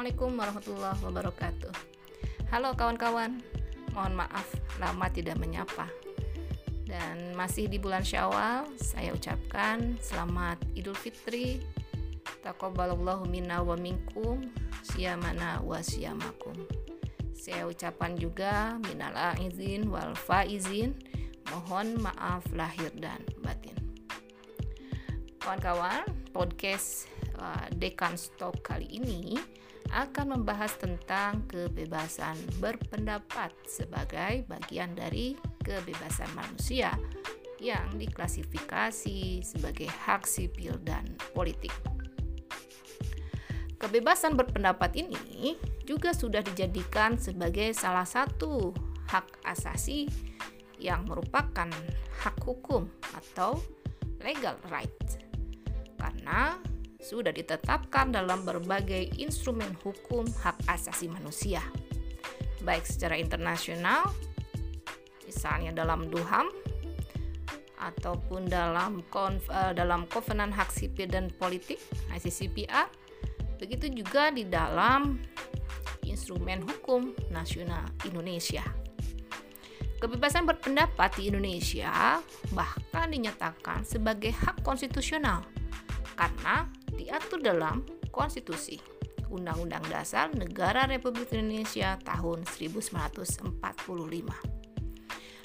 Assalamualaikum warahmatullahi wabarakatuh. Halo kawan-kawan, mohon maaf lama tidak menyapa. Dan masih di bulan Syawal, saya ucapkan selamat Idul Fitri. Taqabbalallahu minna wa minkum, siyamana wa siyamakum. Saya ucapan juga minal izin wal faizin, mohon maaf lahir dan batin. Kawan-kawan, podcast uh, Dekan Stok kali ini akan membahas tentang kebebasan berpendapat sebagai bagian dari kebebasan manusia yang diklasifikasi sebagai hak sipil dan politik. Kebebasan berpendapat ini juga sudah dijadikan sebagai salah satu hak asasi yang merupakan hak hukum atau legal right. Karena sudah ditetapkan dalam berbagai instrumen hukum hak asasi manusia, baik secara internasional, misalnya dalam DUHAM, ataupun dalam konf, uh, dalam Kovenan Hak Sipil dan Politik ICCPR, begitu juga di dalam instrumen hukum nasional Indonesia. Kebebasan berpendapat di Indonesia bahkan dinyatakan sebagai hak konstitusional karena diatur dalam konstitusi Undang-Undang Dasar Negara Republik Indonesia tahun 1945.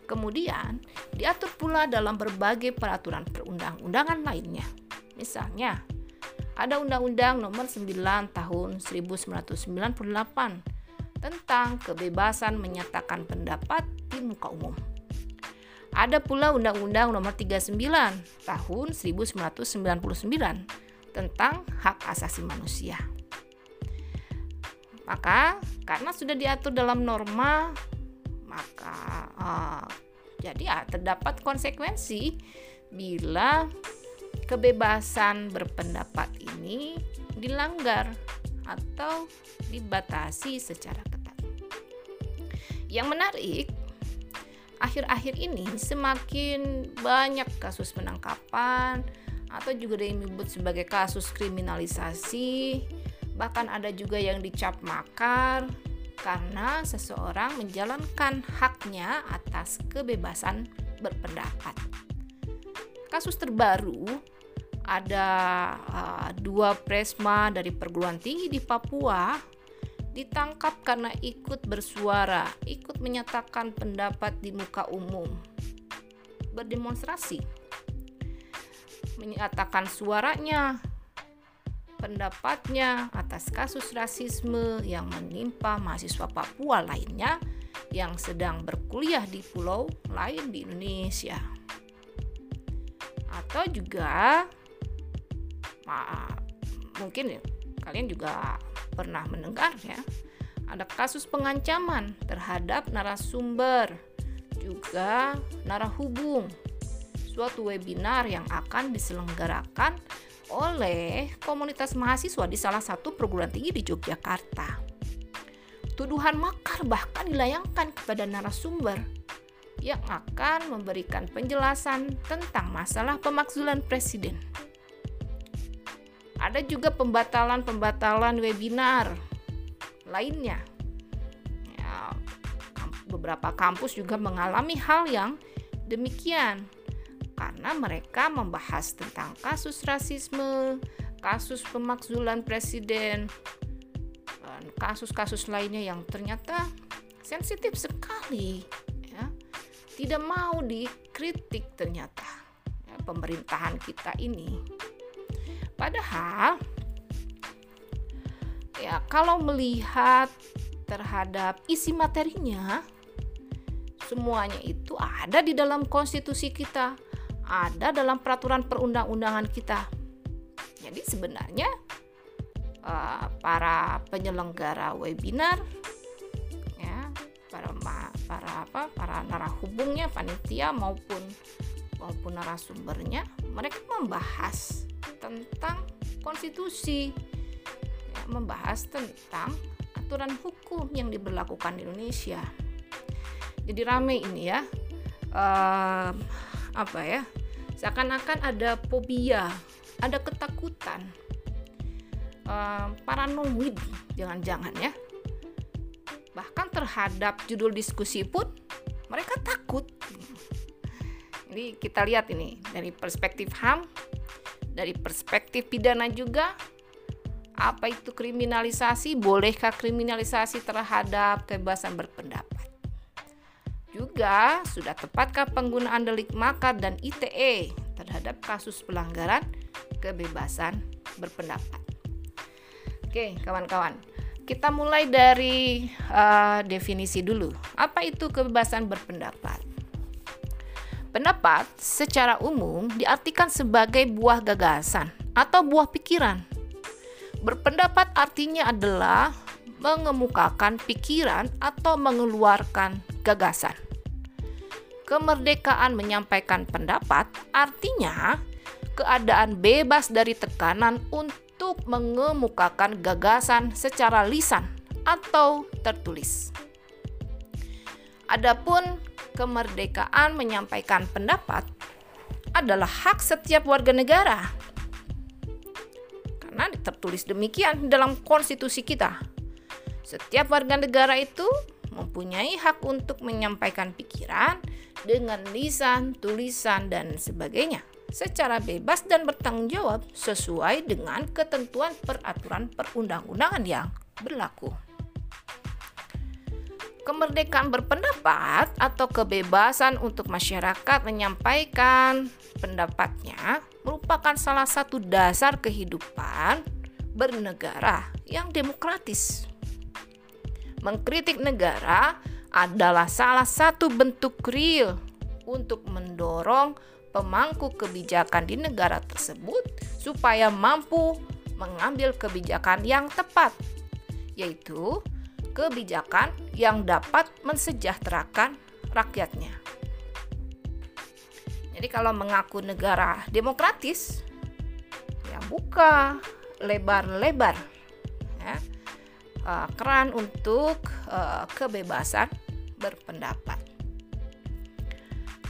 Kemudian diatur pula dalam berbagai peraturan perundang-undangan lainnya. Misalnya, ada Undang-Undang Nomor 9 Tahun 1998 tentang kebebasan menyatakan pendapat di muka umum. Ada pula Undang-Undang Nomor 39 Tahun 1999 tentang hak asasi manusia. Maka karena sudah diatur dalam norma, maka uh, jadi ya terdapat konsekuensi bila kebebasan berpendapat ini dilanggar atau dibatasi secara ketat. Yang menarik, akhir-akhir ini semakin banyak kasus penangkapan, atau juga disebut sebagai kasus kriminalisasi. Bahkan ada juga yang dicap makar karena seseorang menjalankan haknya atas kebebasan berpendapat. Kasus terbaru ada uh, dua presma dari perguruan tinggi di Papua ditangkap karena ikut bersuara, ikut menyatakan pendapat di muka umum, berdemonstrasi menyatakan suaranya, pendapatnya atas kasus rasisme yang menimpa mahasiswa Papua lainnya yang sedang berkuliah di pulau lain di Indonesia. Atau juga mungkin kalian juga pernah mendengar ya, ada kasus pengancaman terhadap narasumber juga narahubung suatu webinar yang akan diselenggarakan oleh komunitas mahasiswa di salah satu perguruan tinggi di Yogyakarta. Tuduhan makar bahkan dilayangkan kepada narasumber yang akan memberikan penjelasan tentang masalah pemakzulan presiden. Ada juga pembatalan-pembatalan webinar lainnya. Ya, beberapa kampus juga mengalami hal yang demikian karena mereka membahas tentang kasus rasisme, kasus pemakzulan presiden, dan kasus-kasus lainnya yang ternyata sensitif sekali, ya. tidak mau dikritik ternyata ya, pemerintahan kita ini. Padahal ya kalau melihat terhadap isi materinya semuanya itu ada di dalam konstitusi kita ada dalam peraturan perundang-undangan kita. Jadi sebenarnya uh, para penyelenggara webinar ya, para para apa? para narahubungnya, panitia maupun maupun narasumbernya, mereka membahas tentang konstitusi. Ya, membahas tentang aturan hukum yang diberlakukan di Indonesia. Jadi rame ini ya. Uh, apa ya seakan-akan ada fobia ada ketakutan uh, paranoid, jangan-jangan ya. Bahkan terhadap judul diskusi pun mereka takut. Jadi kita lihat ini dari perspektif HAM, dari perspektif pidana juga apa itu kriminalisasi? Bolehkah kriminalisasi terhadap kebebasan berpendapat? Juga sudah tepatkah penggunaan delik makar dan ITE terhadap kasus pelanggaran kebebasan berpendapat? Oke, kawan-kawan. Kita mulai dari uh, definisi dulu. Apa itu kebebasan berpendapat? Pendapat secara umum diartikan sebagai buah gagasan atau buah pikiran Berpendapat artinya adalah mengemukakan pikiran atau mengeluarkan gagasan. Kemerdekaan menyampaikan pendapat artinya keadaan bebas dari tekanan untuk mengemukakan gagasan secara lisan atau tertulis. Adapun kemerdekaan menyampaikan pendapat adalah hak setiap warga negara karena tertulis demikian dalam konstitusi kita. Setiap warga negara itu mempunyai hak untuk menyampaikan pikiran dengan lisan, tulisan, dan sebagainya secara bebas dan bertanggung jawab sesuai dengan ketentuan peraturan perundang-undangan yang berlaku. Kemerdekaan berpendapat atau kebebasan untuk masyarakat menyampaikan pendapatnya merupakan salah satu dasar kehidupan bernegara yang demokratis. Mengkritik negara adalah salah satu bentuk real untuk mendorong pemangku kebijakan di negara tersebut supaya mampu mengambil kebijakan yang tepat, yaitu kebijakan yang dapat mensejahterakan rakyatnya. Jadi kalau mengaku negara demokratis, ya buka lebar-lebar uh, keran untuk uh, kebebasan berpendapat.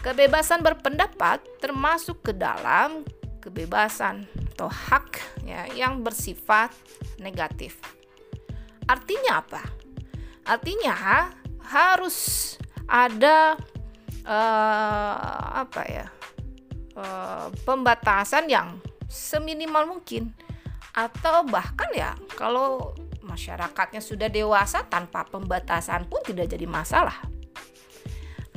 Kebebasan berpendapat termasuk ke dalam kebebasan atau hak ya, yang bersifat negatif. Artinya apa? Artinya harus ada uh, apa ya uh, pembatasan yang seminimal mungkin atau bahkan ya kalau masyarakatnya sudah dewasa tanpa pembatasan pun tidak jadi masalah.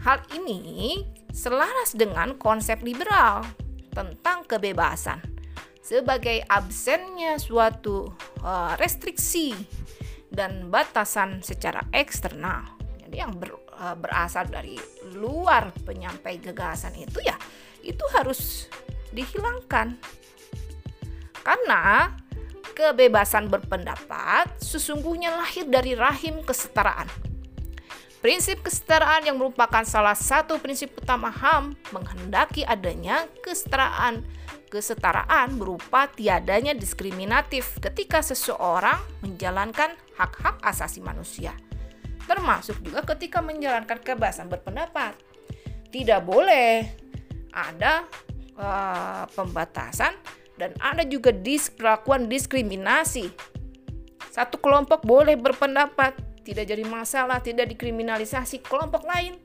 Hal ini selaras dengan konsep liberal tentang kebebasan sebagai absennya suatu uh, restriksi dan batasan secara eksternal. Jadi yang ber, uh, berasal dari luar penyampai gagasan itu ya itu harus dihilangkan. Karena kebebasan berpendapat sesungguhnya lahir dari rahim kesetaraan. Prinsip kesetaraan yang merupakan salah satu prinsip utama HAM menghendaki adanya kesetaraan kesetaraan berupa tiadanya diskriminatif ketika seseorang menjalankan hak-hak asasi manusia termasuk juga ketika menjalankan kebebasan berpendapat. Tidak boleh ada uh, pembatasan dan ada juga perlakuan diskriminasi. Satu kelompok boleh berpendapat, tidak jadi masalah, tidak dikriminalisasi kelompok lain.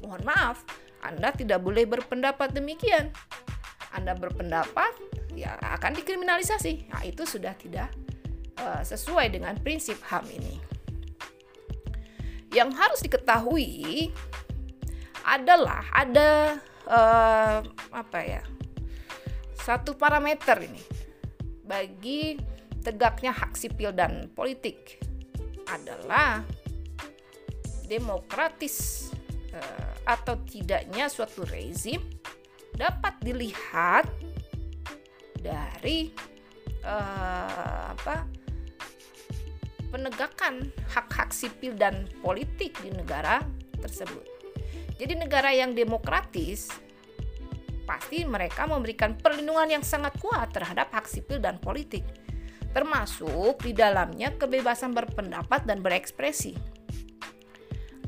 Mohon maaf, Anda tidak boleh berpendapat demikian. Anda berpendapat, ya akan dikriminalisasi. Nah, itu sudah tidak uh, sesuai dengan prinsip HAM ini. Yang harus diketahui adalah ada uh, apa ya satu parameter ini bagi tegaknya hak sipil dan politik adalah demokratis uh, atau tidaknya suatu rezim dapat dilihat dari uh, apa penegakan hak-hak sipil dan politik di negara tersebut. Jadi negara yang demokratis pasti mereka memberikan perlindungan yang sangat kuat terhadap hak sipil dan politik, termasuk di dalamnya kebebasan berpendapat dan berekspresi.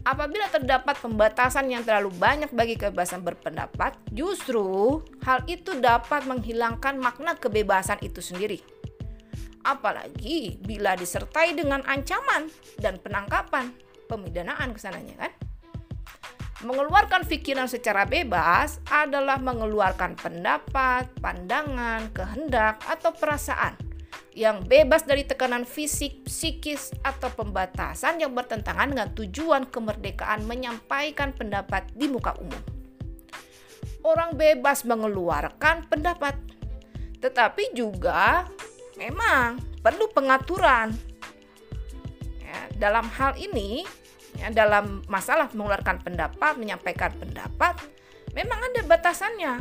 Apabila terdapat pembatasan yang terlalu banyak bagi kebebasan berpendapat, justru hal itu dapat menghilangkan makna kebebasan itu sendiri apalagi bila disertai dengan ancaman dan penangkapan, pemidanaan ke sananya kan. Mengeluarkan pikiran secara bebas adalah mengeluarkan pendapat, pandangan, kehendak, atau perasaan yang bebas dari tekanan fisik, psikis, atau pembatasan yang bertentangan dengan tujuan kemerdekaan menyampaikan pendapat di muka umum. Orang bebas mengeluarkan pendapat, tetapi juga memang perlu pengaturan. Ya, dalam hal ini, ya, dalam masalah mengeluarkan pendapat, menyampaikan pendapat, memang ada batasannya.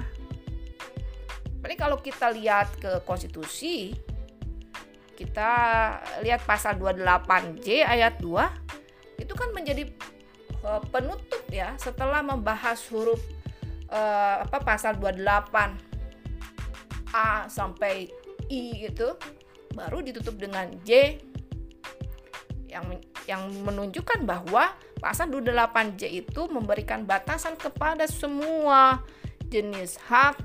Jadi kalau kita lihat ke konstitusi, kita lihat pasal 28J ayat 2, itu kan menjadi uh, penutup ya setelah membahas huruf uh, apa pasal 28 A sampai I itu baru ditutup dengan J yang yang menunjukkan bahwa pasal 28J itu memberikan batasan kepada semua jenis hak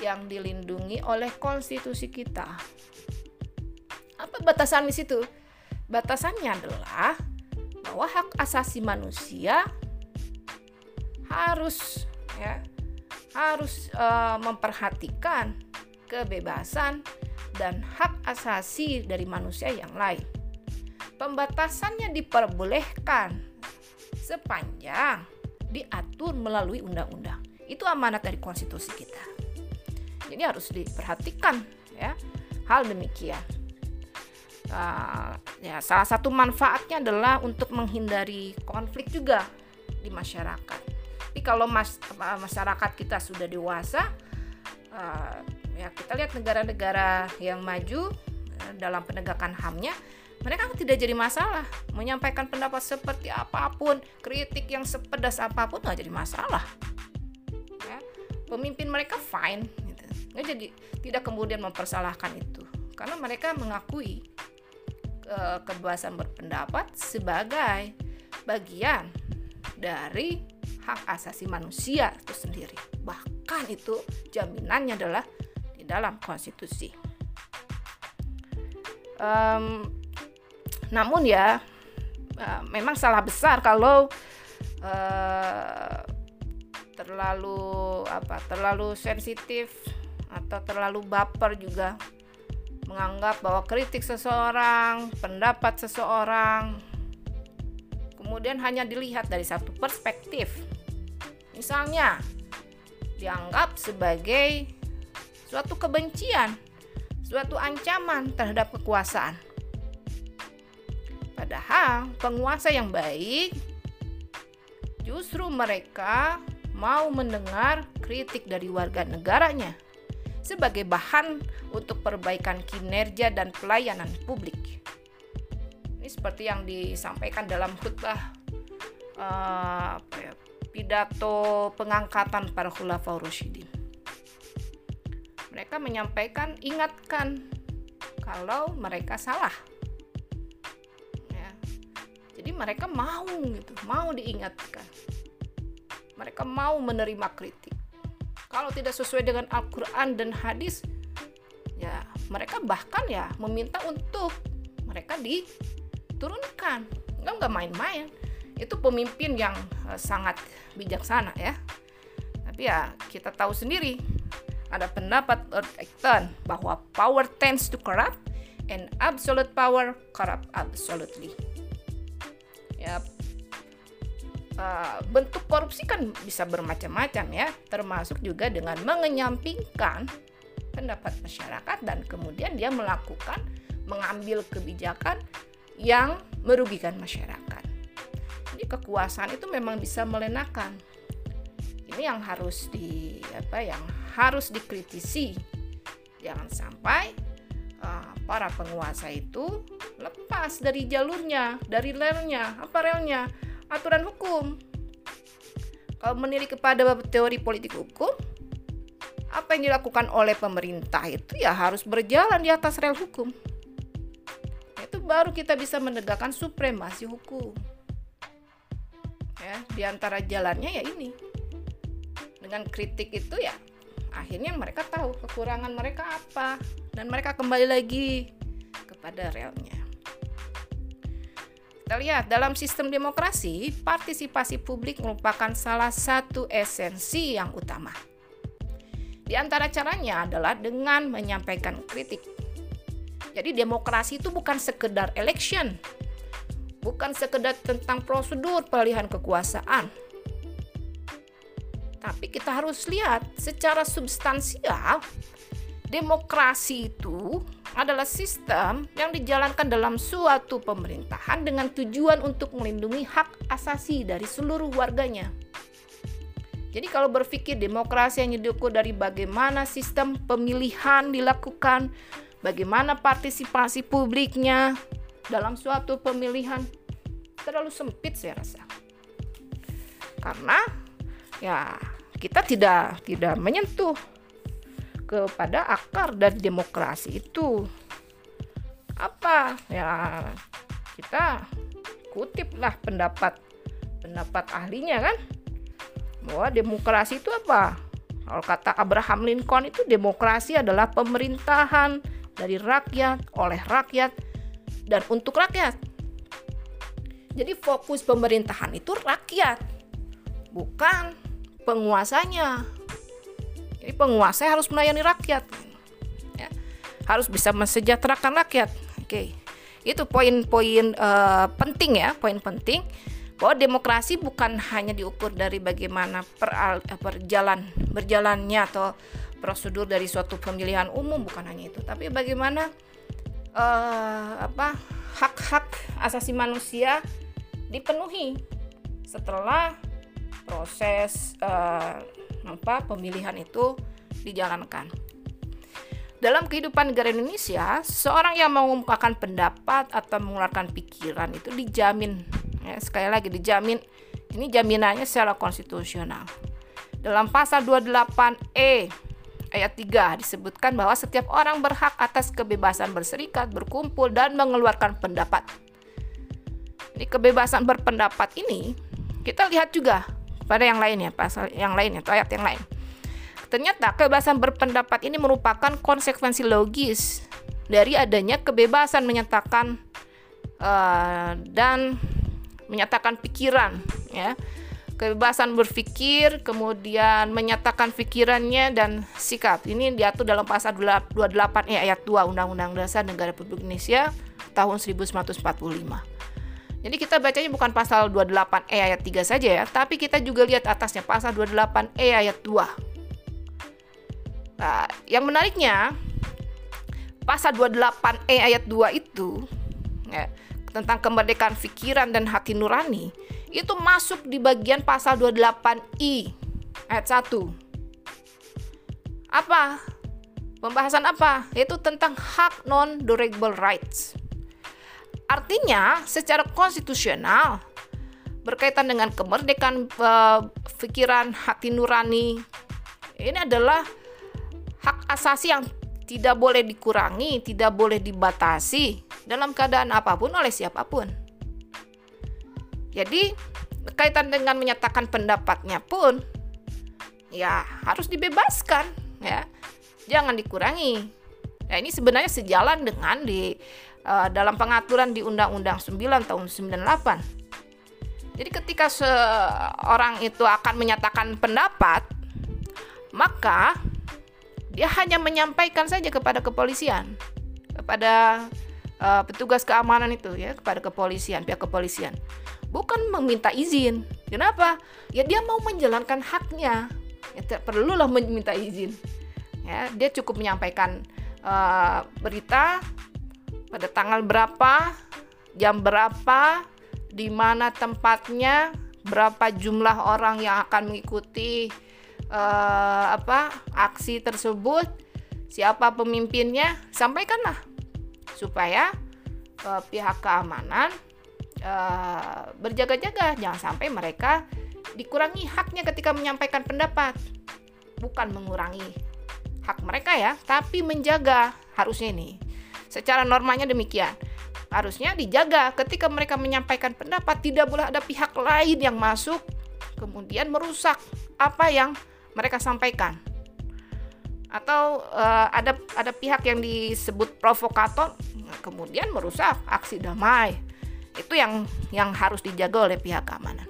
yang dilindungi oleh konstitusi kita. Apa batasan di situ? Batasannya adalah bahwa hak asasi manusia harus ya harus uh, memperhatikan kebebasan dan hak asasi dari manusia yang lain pembatasannya diperbolehkan sepanjang diatur melalui undang-undang. Itu amanat dari konstitusi kita. Jadi harus diperhatikan ya hal demikian. Uh, ya salah satu manfaatnya adalah untuk menghindari konflik juga di masyarakat. Tapi kalau mas, masyarakat kita sudah dewasa, uh, ya kita lihat negara-negara yang maju uh, dalam penegakan HAM-nya mereka tidak jadi masalah. Menyampaikan pendapat seperti apa pun kritik yang sepedas apa pun nggak jadi masalah. Ya. pemimpin mereka fine gitu. nggak jadi tidak kemudian mempersalahkan itu. Karena mereka mengakui ke kebebasan berpendapat sebagai bagian dari hak asasi manusia itu sendiri. Bahkan itu jaminannya adalah di dalam konstitusi. Um, namun ya uh, memang salah besar kalau uh, terlalu apa terlalu sensitif atau terlalu baper juga menganggap bahwa kritik seseorang, pendapat seseorang kemudian hanya dilihat dari satu perspektif. Misalnya, dianggap sebagai suatu kebencian, suatu ancaman terhadap kekuasaan. Padahal penguasa yang baik justru mereka mau mendengar kritik dari warga negaranya sebagai bahan untuk perbaikan kinerja dan pelayanan publik. Ini seperti yang disampaikan dalam khutbah uh, pidato pengangkatan para khulafaur rasyidin. Mereka menyampaikan ingatkan kalau mereka salah jadi mereka mau gitu, mau diingatkan. Mereka mau menerima kritik. Kalau tidak sesuai dengan Al-Qur'an dan hadis, ya mereka bahkan ya meminta untuk mereka diturunkan. Enggak enggak main-main. Itu pemimpin yang uh, sangat bijaksana ya. Tapi ya kita tahu sendiri ada pendapat Lord Acton bahwa power tends to corrupt and absolute power corrupt absolutely ya uh, bentuk korupsi kan bisa bermacam-macam ya termasuk juga dengan mengenyampingkan pendapat masyarakat dan kemudian dia melakukan mengambil kebijakan yang merugikan masyarakat. Jadi kekuasaan itu memang bisa melenakan. Ini yang harus di apa yang harus dikritisi. Jangan sampai uh, para penguasa itu lepas dari jalurnya, dari relnya, apa relnya, aturan hukum. Kalau menilik kepada teori politik hukum, apa yang dilakukan oleh pemerintah itu ya harus berjalan di atas rel hukum. Itu baru kita bisa menegakkan supremasi hukum. Ya, di antara jalannya ya ini. Dengan kritik itu ya akhirnya mereka tahu kekurangan mereka apa dan mereka kembali lagi pada realnya. Kita lihat dalam sistem demokrasi, partisipasi publik merupakan salah satu esensi yang utama. Di antara caranya adalah dengan menyampaikan kritik. Jadi demokrasi itu bukan sekedar election, bukan sekedar tentang prosedur pilihan kekuasaan. Tapi kita harus lihat secara substansial demokrasi itu adalah sistem yang dijalankan dalam suatu pemerintahan dengan tujuan untuk melindungi hak asasi dari seluruh warganya. Jadi kalau berpikir demokrasi yang diukur dari bagaimana sistem pemilihan dilakukan, bagaimana partisipasi publiknya dalam suatu pemilihan terlalu sempit saya rasa. Karena ya kita tidak tidak menyentuh kepada akar dari demokrasi itu. Apa? Ya kita kutiplah pendapat pendapat ahlinya kan? Bahwa demokrasi itu apa? Kalau kata Abraham Lincoln itu demokrasi adalah pemerintahan dari rakyat oleh rakyat dan untuk rakyat. Jadi fokus pemerintahan itu rakyat bukan penguasanya jadi penguasa harus melayani rakyat, ya. harus bisa mensejahterakan rakyat. Oke, itu poin-poin uh, penting ya, poin penting bahwa demokrasi bukan hanya diukur dari bagaimana per, perjalan berjalannya atau prosedur dari suatu pemilihan umum bukan hanya itu, tapi bagaimana uh, apa hak-hak asasi manusia dipenuhi setelah proses uh, apa pemilihan itu dijalankan. Dalam kehidupan negara Indonesia, seorang yang mengungkapkan pendapat atau mengeluarkan pikiran itu dijamin, ya, sekali lagi dijamin, ini jaminannya secara konstitusional. Dalam pasal 28E ayat 3 disebutkan bahwa setiap orang berhak atas kebebasan berserikat, berkumpul, dan mengeluarkan pendapat. Ini kebebasan berpendapat ini kita lihat juga pada yang lainnya, pasal yang lainnya atau ayat yang lain. Ternyata kebebasan berpendapat ini merupakan konsekuensi logis dari adanya kebebasan menyatakan uh, dan menyatakan pikiran, ya kebebasan berpikir, kemudian menyatakan pikirannya dan sikap. Ini diatur dalam pasal 28 eh, ayat 2 Undang-Undang Dasar Negara Republik Indonesia tahun 1945. Jadi kita bacanya bukan pasal 28E ayat 3 saja ya, tapi kita juga lihat atasnya pasal 28E ayat 2. Nah, yang menariknya pasal 28E ayat 2 itu ya, tentang kemerdekaan pikiran dan hati nurani itu masuk di bagian pasal 28I ayat 1. Apa? Pembahasan apa? Itu tentang hak non-durable rights. Artinya, secara konstitusional berkaitan dengan kemerdekaan uh, pikiran hati nurani ini adalah hak asasi yang tidak boleh dikurangi, tidak boleh dibatasi dalam keadaan apa pun oleh siapa pun. Jadi, berkaitan dengan menyatakan pendapatnya pun ya harus dibebaskan ya. Jangan dikurangi. Nah, ini sebenarnya sejalan dengan di uh, dalam pengaturan di Undang-Undang 9 tahun 98. Jadi ketika seorang itu akan menyatakan pendapat, maka dia hanya menyampaikan saja kepada kepolisian, kepada uh, petugas keamanan itu ya, kepada kepolisian, pihak kepolisian. Bukan meminta izin. Kenapa? Ya dia mau menjalankan haknya. Ya tidak perlulah meminta izin. Ya, dia cukup menyampaikan uh, berita pada tanggal berapa, jam berapa, di mana tempatnya, berapa jumlah orang yang akan mengikuti uh, apa aksi tersebut, siapa pemimpinnya, sampaikanlah supaya uh, pihak keamanan uh, berjaga-jaga, jangan sampai mereka dikurangi haknya ketika menyampaikan pendapat, bukan mengurangi hak mereka ya, tapi menjaga harusnya ini Secara normanya demikian. Harusnya dijaga ketika mereka menyampaikan pendapat tidak boleh ada pihak lain yang masuk kemudian merusak apa yang mereka sampaikan. Atau uh, ada ada pihak yang disebut provokator kemudian merusak aksi damai. Itu yang yang harus dijaga oleh pihak keamanan.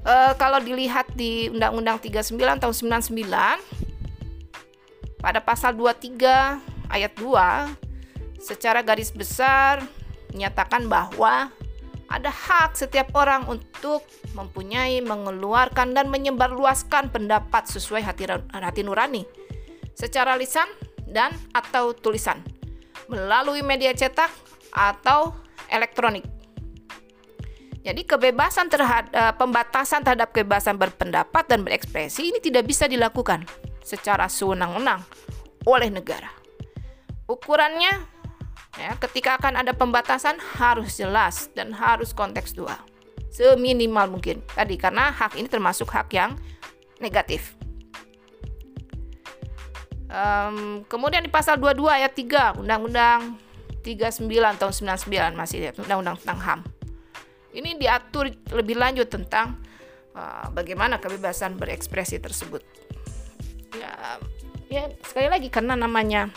E, kalau dilihat di Undang-Undang 39 tahun 99 pada pasal 23 ayat 2 secara garis besar menyatakan bahwa ada hak setiap orang untuk mempunyai, mengeluarkan dan menyebarluaskan pendapat sesuai hati, hati nurani secara lisan dan atau tulisan melalui media cetak atau elektronik. Jadi kebebasan terhadap eh, pembatasan terhadap kebebasan berpendapat dan berekspresi ini tidak bisa dilakukan secara sewenang-wenang oleh negara. Ukurannya ya, ketika akan ada pembatasan harus jelas dan harus kontekstual seminimal mungkin tadi karena hak ini termasuk hak yang negatif. Um, kemudian di pasal 22 ayat 3 Undang-Undang 39 tahun 99 masih Undang-Undang tentang HAM. Ini diatur lebih lanjut tentang uh, bagaimana kebebasan berekspresi tersebut. Ya, ya sekali lagi karena namanya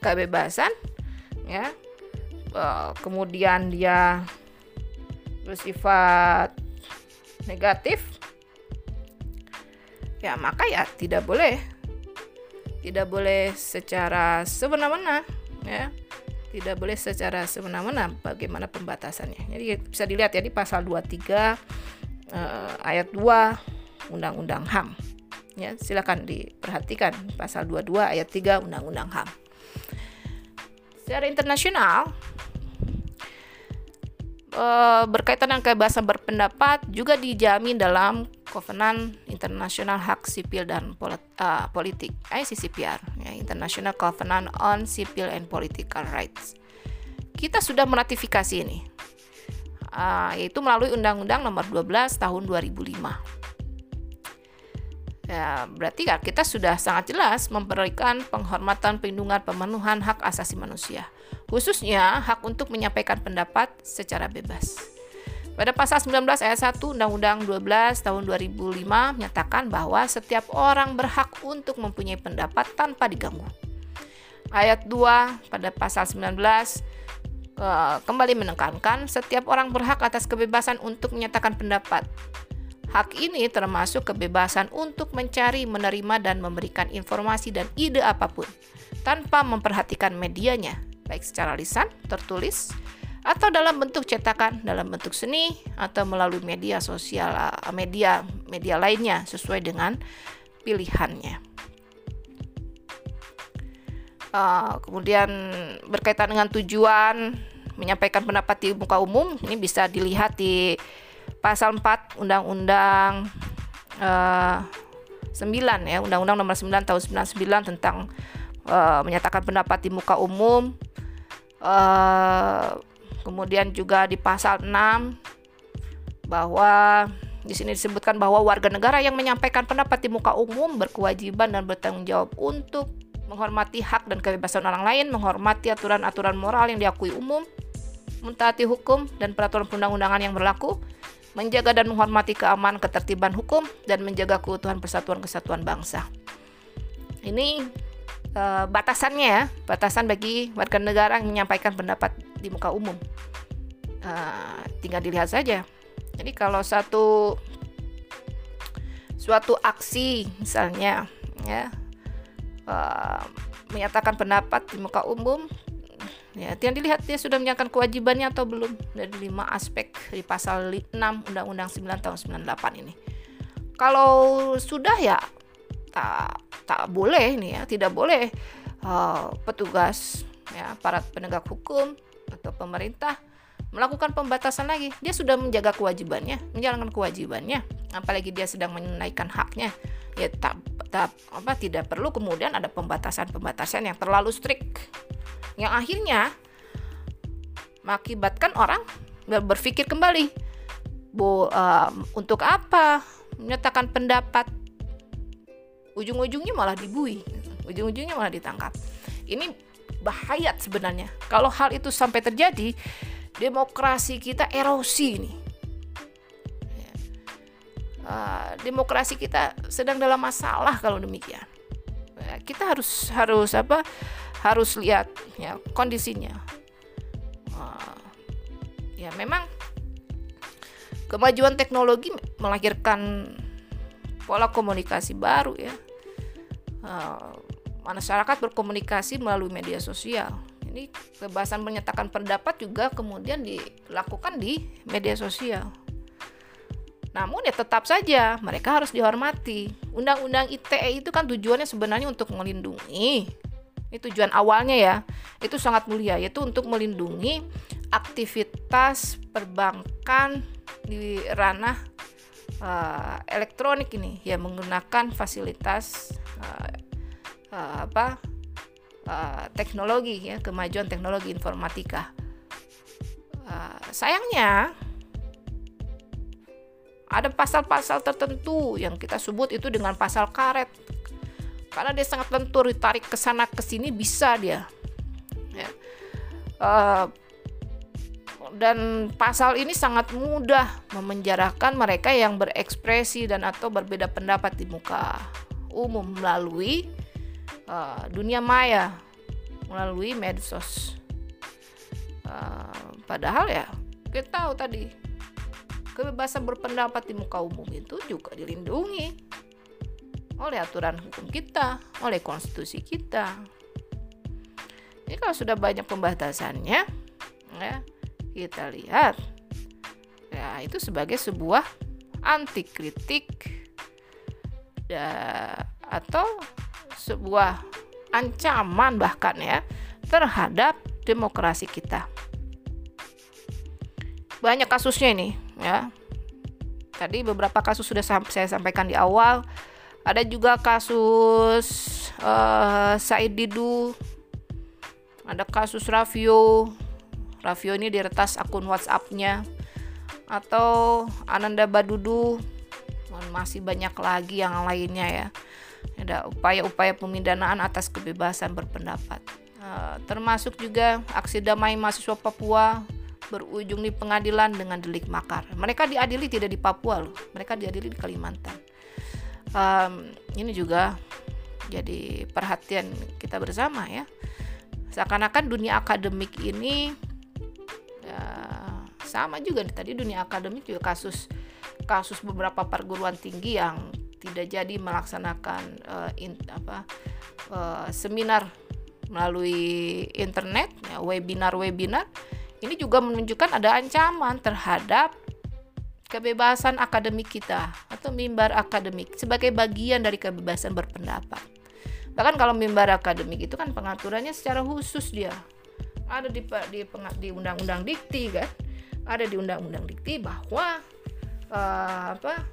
kebebasan ya. Uh, kemudian dia bersifat negatif. Ya maka ya tidak boleh tidak boleh secara semena-mena ya. Tidak boleh secara semena-mena bagaimana pembatasannya. Jadi bisa dilihat ya di pasal 23 eh, ayat 2 Undang-Undang HAM ya silakan diperhatikan. Pasal 22 ayat 3 Undang-Undang HAM secara internasional Eh, berkaitan dengan kebebasan berpendapat juga dijamin dalam Kovenan Internasional Hak Sipil dan uh, Politik ICCPR, ya, International Covenant on Civil and Political Rights. Kita sudah meratifikasi ini, yaitu melalui Undang-Undang Nomor 12 Tahun 2005. Ya, berarti kan kita sudah sangat jelas memberikan penghormatan, perlindungan, pemenuhan hak asasi manusia khususnya hak untuk menyampaikan pendapat secara bebas. Pada pasal 19 ayat 1 Undang-Undang 12 tahun 2005 menyatakan bahwa setiap orang berhak untuk mempunyai pendapat tanpa diganggu. Ayat 2 pada pasal 19 kembali menekankan setiap orang berhak atas kebebasan untuk menyatakan pendapat. Hak ini termasuk kebebasan untuk mencari, menerima, dan memberikan informasi dan ide apa pun tanpa memperhatikan medianya, baik secara lisan, tertulis, atau dalam bentuk cetakan, dalam bentuk seni, atau melalui media sosial, eh, media media lainnya sesuai dengan pilihannya. Uh, kemudian berkaitan dengan tujuan menyampaikan pendapat di muka umum, ini bisa dilihat di pasal 4 Undang-Undang uh, 9 ya, Undang-Undang Nomor 9 Tahun 99 tentang uh, menyatakan pendapat di muka umum. Uh, kemudian juga di pasal 6 bahwa di sini disebutkan bahwa warga negara yang menyampaikan pendapat di muka umum berkewajiban dan bertanggung jawab untuk menghormati hak dan kebebasan orang lain, menghormati aturan-aturan moral yang diakui umum, mentaati hukum dan peraturan perundang-undangan yang berlaku, menjaga dan menghormati keamanan ketertiban hukum, dan menjaga keutuhan persatuan kesatuan bangsa. Ini uh, batasannya ya, batasan bagi warga negara yang menyampaikan pendapat di muka umum. Uh, tinggal dilihat saja. Jadi kalau satu suatu aksi misalnya ya uh, menyatakan pendapat di muka umum ya tinggal dilihat dia sudah menyatakan kewajibannya atau belum dari lima aspek di pasal 6 Undang-Undang 9 tahun 98 ini. Kalau sudah ya tak tak boleh nih ya, tidak boleh uh, petugas ya para penegak hukum atau pemerintah melakukan pembatasan lagi. Dia sudah menjaga kewajibannya, menjalankan kewajibannya, apalagi dia sedang menunaikan haknya. Ya tak, tak apa tidak perlu kemudian ada pembatasan-pembatasan yang terlalu strict. Yang akhirnya mengakibatkan orang berpikir kembali, Bo, uh, untuk apa menyatakan pendapat ujung-ujungnya malah dibui ujung-ujungnya malah ditangkap ini bahaya sebenarnya kalau hal itu sampai terjadi demokrasi kita erosi ini uh, demokrasi kita sedang dalam masalah kalau demikian. Kita harus harus apa? Harus lihat ya kondisinya. Uh, ya memang kemajuan teknologi melahirkan pola komunikasi baru ya. Uh, masyarakat berkomunikasi melalui media sosial ini kebebasan menyatakan pendapat juga kemudian dilakukan di media sosial. Namun ya tetap saja mereka harus dihormati. Undang-undang ITE itu kan tujuannya sebenarnya untuk melindungi. Ini tujuan awalnya ya. Itu sangat mulia yaitu untuk melindungi aktivitas perbankan di ranah uh, elektronik ini. Ya menggunakan fasilitas uh, uh, apa uh, teknologi ya kemajuan teknologi informatika. Uh, sayangnya ada pasal-pasal tertentu yang kita sebut itu dengan pasal karet. Karena dia sangat lentur ditarik ke sana ke sini bisa dia. Ya. uh, dan pasal ini sangat mudah memenjarakan mereka yang berekspresi dan atau berbeda pendapat di muka umum melalui uh, dunia maya, melalui medsos. Uh, padahal ya kita tahu tadi kebebasan berpendapat di muka umum itu juga dilindungi oleh aturan hukum kita, oleh konstitusi kita. Ini kalau sudah banyak pembatasannya, ya kita lihat ya itu sebagai sebuah anti kritik ya, atau sebuah ancaman bahkan ya terhadap demokrasi kita. Banyak kasusnya ini ya. Tadi beberapa kasus sudah saya sampaikan di awal. Ada juga kasus uh, Said Didu, ada kasus Rafio, Rafio ini diretas akun WhatsApp-nya atau Ananda Badudu masih banyak lagi yang lainnya ya ada upaya-upaya pemindanaan atas kebebasan berpendapat. Uh, termasuk juga aksi damai mahasiswa Papua berujung di pengadilan dengan delik makar. Mereka diadili tidak di Papua loh mereka diadili di Kalimantan. Um, ini juga jadi perhatian kita bersama ya. Seakan-akan dunia akademik ini sama juga tadi dunia akademik juga kasus kasus beberapa perguruan tinggi yang tidak jadi melaksanakan uh, in, apa uh, seminar melalui internet ya, webinar webinar ini juga menunjukkan ada ancaman terhadap kebebasan akademik kita atau mimbar akademik sebagai bagian dari kebebasan berpendapat. Bahkan kalau mimbar akademik itu kan pengaturannya secara khusus dia. Ada di di, di undang-undang dikti kan ada di undang-undang dikti bahwa uh, apa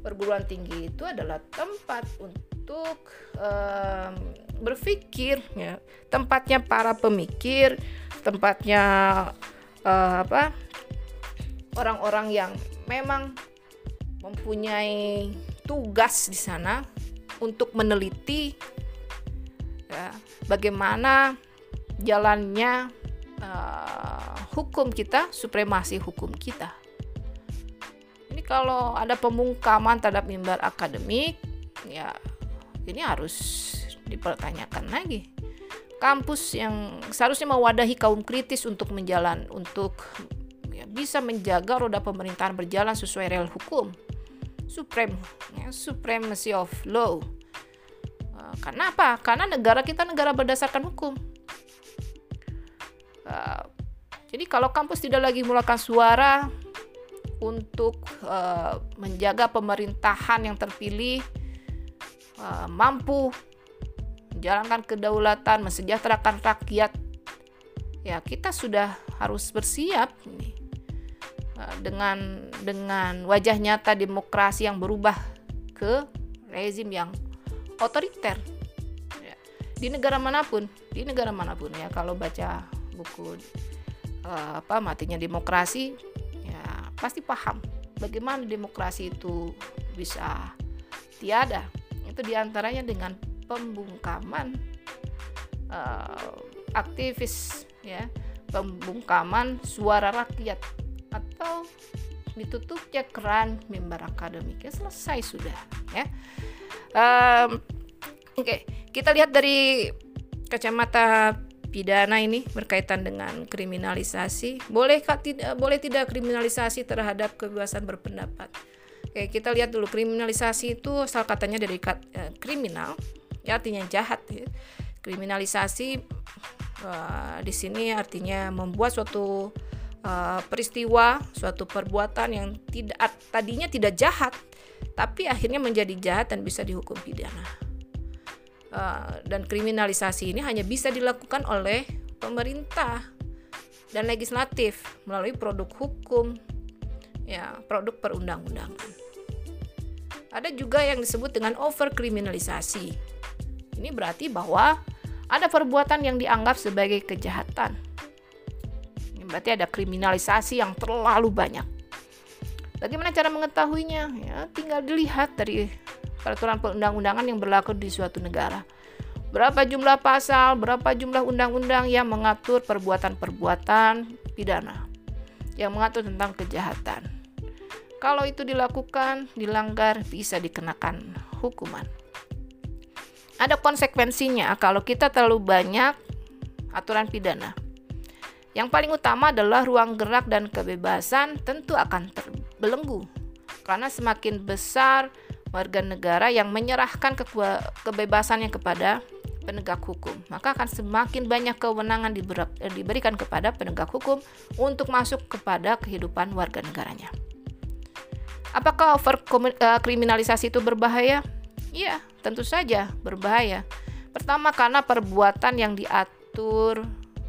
perguruan tinggi itu adalah tempat untuk um, berpikir ya tempatnya para pemikir tempatnya uh, apa orang-orang yang memang mempunyai tugas di sana untuk meneliti ya, bagaimana jalannya uh, hukum kita, supremasi hukum kita. Kalau ada pemungkaman terhadap mimbar akademik, ya ini harus dipertanyakan lagi. Kampus yang seharusnya mewadahi kaum kritis untuk menjalan, untuk ya, bisa menjaga roda pemerintahan berjalan sesuai real hukum, supreme, ya, supremacy of law. Uh, karena apa? Karena negara kita negara berdasarkan hukum Uh, jadi kalau kampus tidak lagi melakukan suara untuk uh, menjaga pemerintahan yang terpilih uh, mampu menjalankan kedaulatan, mensejahterakan rakyat, ya kita sudah harus bersiap nih uh, dengan dengan wajah nyata demokrasi yang berubah ke rezim yang otoriter. Ya. Di negara mana pun, di negara mana pun ya kalau baca buku uh, apa matinya demokrasi pasti paham bagaimana demokrasi itu bisa tiada. Itu di antaranya dengan pembungkaman uh, aktivis ya pembungkaman suara rakyat atau ditutupnya keran mimbar akademiknya. Selesai sudah ya. Um, Oke, kita lihat dari kacamata pidana ini berkaitan dengan kriminalisasi. Boleh tidak boleh tidak kriminalisasi terhadap kebebasan berpendapat? Oke, kita lihat dulu kriminalisasi itu asal katanya dari kat, eh, kriminal, ya artinya jahat ya. Kriminalisasi uh, di sini artinya membuat suatu uh, peristiwa, suatu perbuatan yang tidak tadinya tidak jahat, tapi akhirnya menjadi jahat dan bisa dihukum pidana. Uh, dan kriminalisasi ini hanya bisa dilakukan oleh pemerintah dan legislatif melalui produk hukum, ya produk perundang-undangan. Ada juga yang disebut dengan overkriminalisasi. Ini berarti bahwa ada perbuatan yang dianggap sebagai kejahatan. Ini berarti ada kriminalisasi yang terlalu banyak. Bagaimana cara mengetahuinya? Ya, tinggal dilihat dari peraturan perundang-undangan yang berlaku di suatu negara. Berapa jumlah pasal, berapa jumlah undang-undang yang mengatur perbuatan-perbuatan pidana, yang mengatur tentang kejahatan. Kalau itu dilakukan, dilanggar, bisa dikenakan hukuman. Ada konsekuensinya kalau kita terlalu banyak aturan pidana. Yang paling utama adalah ruang gerak dan kebebasan tentu akan terbelenggu karena semakin besar warga negara yang menyerahkan ke kebebasannya kepada penegak hukum, maka akan semakin banyak kewenangan diberikan kepada penegak hukum untuk masuk kepada kehidupan warga negaranya. Apakah over eh, kriminalisasi itu berbahaya? Iya, tentu saja berbahaya. Pertama karena perbuatan yang diatur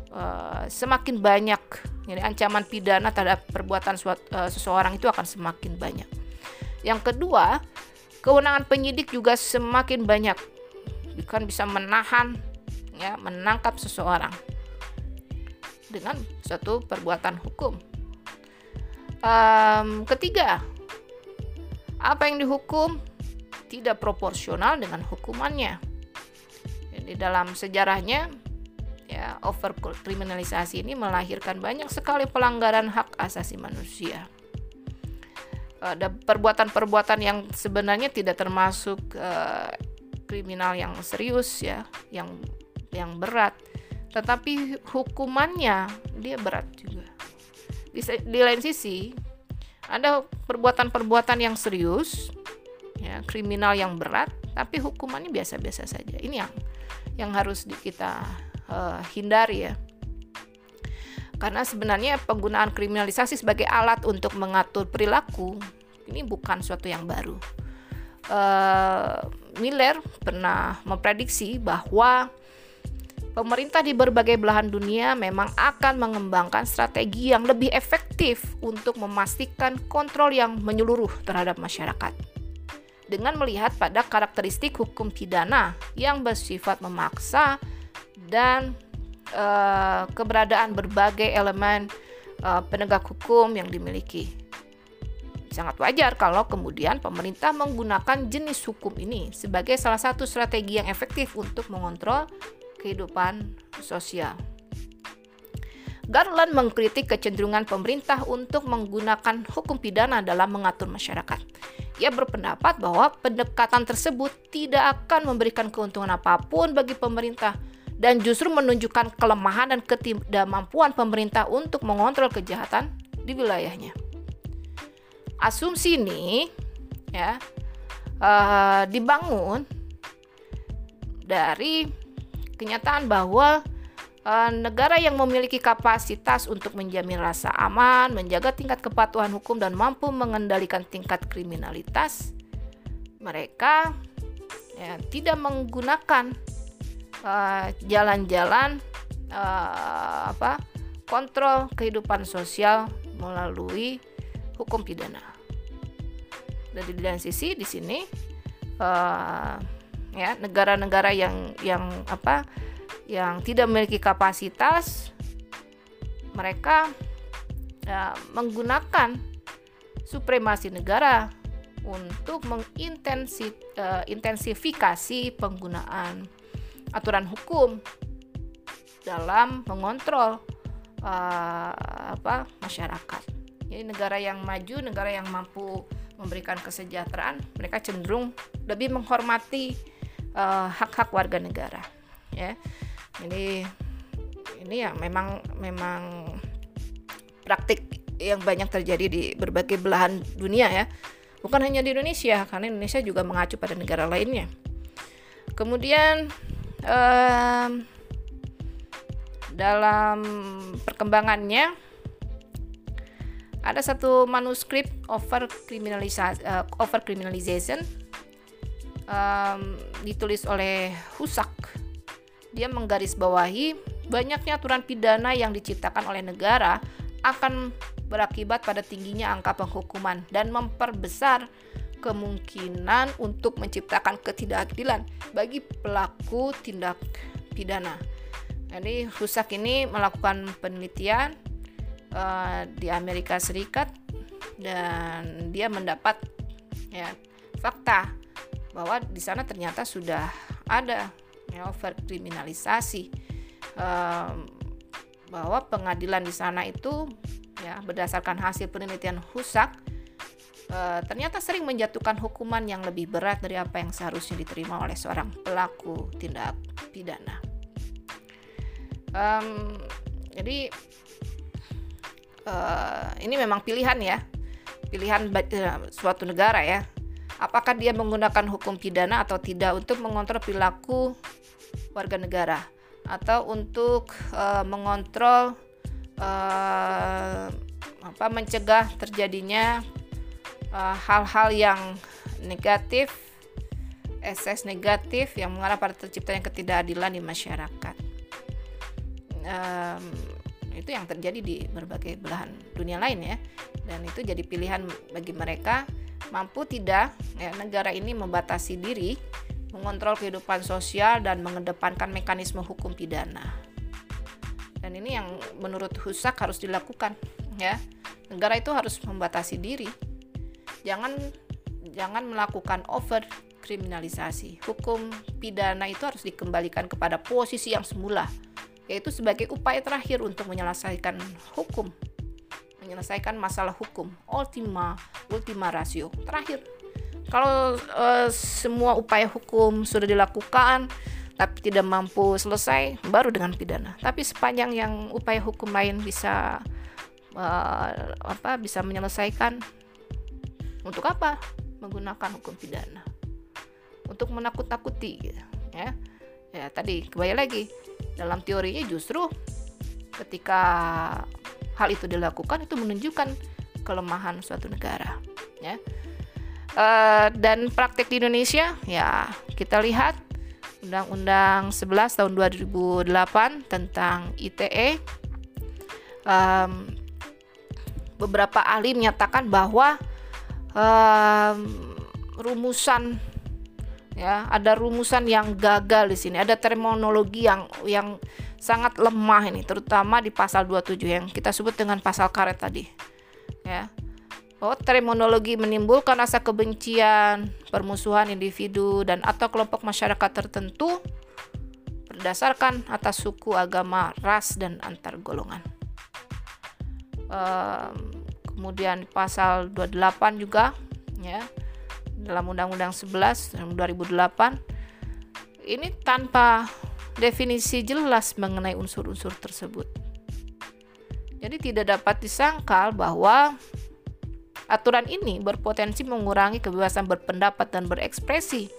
uh, semakin banyak, jadi ancaman pidana terhadap perbuatan suat, uh, seseorang itu akan semakin banyak. Yang kedua, kewenangan penyidik juga semakin banyak. Kan bisa menahan ya menangkap seseorang dengan suatu perbuatan hukum. Um, ketiga apa yang dihukum tidak proporsional dengan hukumannya. Di dalam sejarahnya ya over kriminalisasi ini melahirkan banyak sekali pelanggaran hak asasi manusia ada perbuatan-perbuatan yang sebenarnya tidak termasuk uh, kriminal yang serius ya, yang yang berat. Tetapi hukumannya dia berat juga. Di, di lain sisi ada perbuatan-perbuatan yang serius, ya kriminal yang berat, tapi hukumannya biasa-biasa saja. Ini yang yang harus kita uh, hindari ya karena sebenarnya penggunaan kriminalisasi sebagai alat untuk mengatur perilaku ini bukan suatu yang baru. Uh, Miller pernah memprediksi bahwa pemerintah di berbagai belahan dunia memang akan mengembangkan strategi yang lebih efektif untuk memastikan kontrol yang menyeluruh terhadap masyarakat. Dengan melihat pada karakteristik hukum pidana yang bersifat memaksa dan uh, keberadaan berbagai elemen uh, penegak hukum yang dimiliki. Sangat wajar kalau kemudian pemerintah menggunakan jenis hukum ini sebagai salah satu strategi yang efektif untuk mengontrol kehidupan sosial. Garland mengkritik kecenderungan pemerintah untuk menggunakan hukum pidana dalam mengatur masyarakat. Ia berpendapat bahwa pendekatan tersebut tidak akan memberikan keuntungan apa pun bagi pemerintah dan justru menunjukkan kelemahan dan ketidakmampuan pemerintah untuk mengontrol kejahatan di wilayahnya. Asumsi ini ya uh, dibangun dari kenyataan bahwa uh, negara yang memiliki kapasitas untuk menjamin rasa aman, menjaga tingkat kepatuhan hukum dan mampu mengendalikan tingkat kriminalitas, mereka ya, tidak menggunakan Eh, jalan-jalan uh, uh, apa kontrol kehidupan sosial melalui hukum pidana. Dan di lain sisi di sini uh, ya negara-negara yang yang apa yang tidak memiliki kapasitas mereka uh, menggunakan supremasi negara untuk mengintensifikasi uh, penggunaan aturan hukum dalam mengontrol uh, apa masyarakat. Jadi negara yang maju, negara yang mampu memberikan kesejahteraan, mereka cenderung lebih menghormati uh, hak-hak warga negara ya. Ini ini ya memang memang praktik yang banyak terjadi di berbagai belahan dunia ya. Bukan hanya di Indonesia karena Indonesia juga mengacu pada negara lainnya. Kemudian dalam perkembangannya ada satu manuskrip over criminalization, uh, over criminalization um, ditulis oleh Husak. Dia menggarisbawahi banyaknya aturan pidana yang diciptakan oleh negara akan berakibat pada tingginya angka penghukuman dan memperbesar kemungkinan untuk menciptakan ketidakadilan bagi pelaku tindak pidana. Jadi Husak ini melakukan penelitian uh, di Amerika Serikat dan dia mendapat ya fakta bahwa di sana ternyata sudah ada ya, overkriminalisasi um, bahwa pengadilan di sana itu ya berdasarkan hasil penelitian Husak uh, ternyata sering menjatuhkan hukuman yang lebih berat dari apa yang seharusnya diterima oleh seorang pelaku tindak pidana. Um, jadi uh, ini memang pilihan ya, pilihan uh, suatu negara ya. Apakah dia menggunakan hukum pidana atau tidak untuk mengontrol perilaku warga negara? Atau untuk uh, mengontrol uh, apa mencegah terjadinya eh, hal-hal uh, yang negatif ekses negatif yang mengarah pada terciptanya ketidakadilan di masyarakat um, itu yang terjadi di berbagai belahan dunia lain ya dan itu jadi pilihan bagi mereka mampu tidak ya, negara ini membatasi diri, mengontrol kehidupan sosial dan mengedepankan mekanisme hukum pidana. Dan ini yang menurut Husak harus dilakukan ya. Negara itu harus membatasi diri. Jangan jangan melakukan over kriminalisasi. Hukum pidana itu harus dikembalikan kepada posisi yang semula, yaitu sebagai upaya terakhir untuk menyelesaikan hukum menyelesaikan masalah hukum ultima ultima ratio terakhir kalau uh, semua upaya hukum sudah dilakukan tapi tidak mampu selesai baru dengan pidana tapi sepanjang yang upaya hukum lain bisa uh, apa bisa menyelesaikan untuk apa? Menggunakan hukum pidana. Untuk menakut-nakuti ya. Ya tadi kembali lagi dalam teorinya justru ketika hal itu dilakukan itu menunjukkan kelemahan suatu negara ya. Uh, dan praktek di Indonesia ya kita lihat Undang-Undang 11 tahun 2008 tentang ITE um, beberapa ahli menyatakan bahwa um, rumusan ya ada rumusan yang gagal di sini. Ada terminologi yang yang sangat lemah ini terutama di pasal 27 yang kita sebut dengan pasal karet tadi ya. Bahwa terminologi menimbulkan rasa kebencian permusuhan individu dan atau kelompok masyarakat tertentu berdasarkan atas suku agama ras dan antar golongan um, kemudian pasal 28 juga ya dalam Undang-Undang 11 tahun 2008 ini tanpa definisi jelas mengenai unsur-unsur tersebut. Jadi tidak dapat disangkal bahwa aturan ini berpotensi mengurangi kebebasan berpendapat dan berekspresi.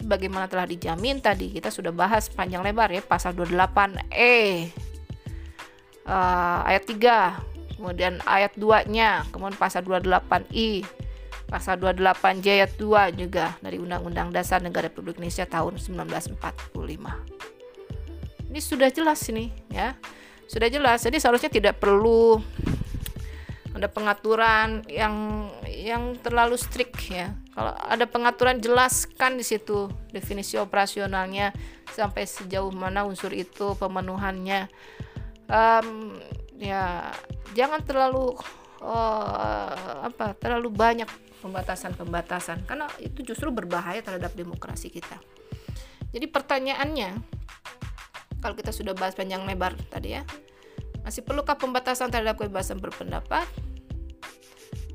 Sebagaimana telah dijamin tadi, kita sudah bahas panjang lebar ya pasal 28E uh, eh, ayat 3, kemudian ayat 2-nya, kemudian pasal 28I, pasal 28J ayat 2 juga dari Undang-Undang Dasar Negara Republik Indonesia tahun 1945 ini sudah jelas ini ya. Sudah jelas. Jadi seharusnya tidak perlu ada pengaturan yang yang terlalu strict ya. Kalau ada pengaturan jelaskan di situ definisi operasionalnya sampai sejauh mana unsur itu pemenuhannya. Um, ya jangan terlalu uh, apa terlalu banyak pembatasan-pembatasan. Karena itu justru berbahaya terhadap demokrasi kita. Jadi pertanyaannya kalau kita sudah bahas panjang lebar tadi ya masih perlukah pembatasan terhadap kebebasan berpendapat?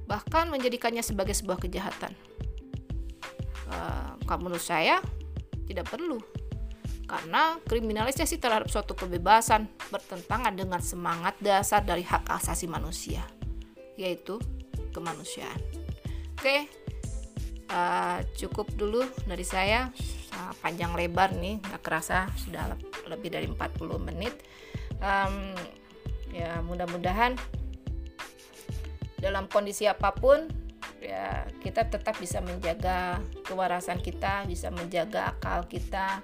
Bahkan menjadikannya sebagai sebuah kejahatan. Uh, menurut saya tidak perlu karena kriminalisasi terhadap suatu kebebasan bertentangan dengan semangat dasar dari hak asasi manusia, yaitu kemanusiaan. Oke, uh, cukup dulu dari saya. Uh, panjang lebar nih, nggak kerasa sudah lebih dari 40 menit. Um, ya mudah-mudahan dalam kondisi apa pun ya kita tetap bisa menjaga kewarasan kita, bisa menjaga akal kita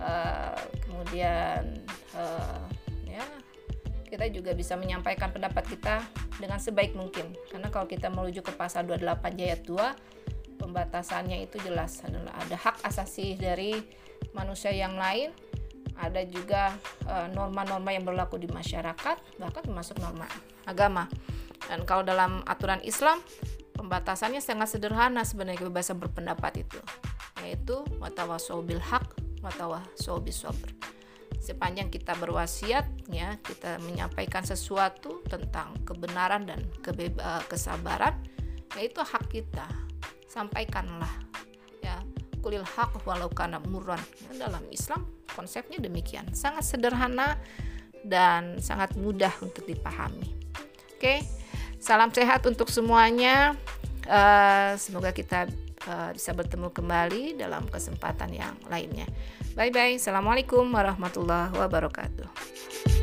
uh, kemudian uh, ya kita juga bisa menyampaikan pendapat kita dengan sebaik mungkin. Karena kalau kita merujuk ke pasal 28 ayat 2 pembatasannya itu jelas adalah ada hak asasi dari manusia yang lain ada juga eh, norma-norma uh, yang berlaku di masyarakat bahkan termasuk norma agama. Dan kalau dalam aturan Islam pembatasannya sangat sederhana sebenarnya kebebasan berpendapat itu yaitu watawasau bil hak sobi sepanjang kita berwasiat ya kita menyampaikan sesuatu tentang kebenaran dan kebeba, eh, kesabaran yaitu hak kita. Sampaikanlah ya. Kulil hak walau kana murran. Ya, dalam Islam konsepnya demikian. Sangat sederhana dan sangat mudah untuk dipahami. Oke salam sehat untuk semuanya. Uh, semoga kita uh, bisa bertemu kembali dalam kesempatan yang lainnya. Bye bye. Assalamualaikum warahmatullahi wabarakatuh.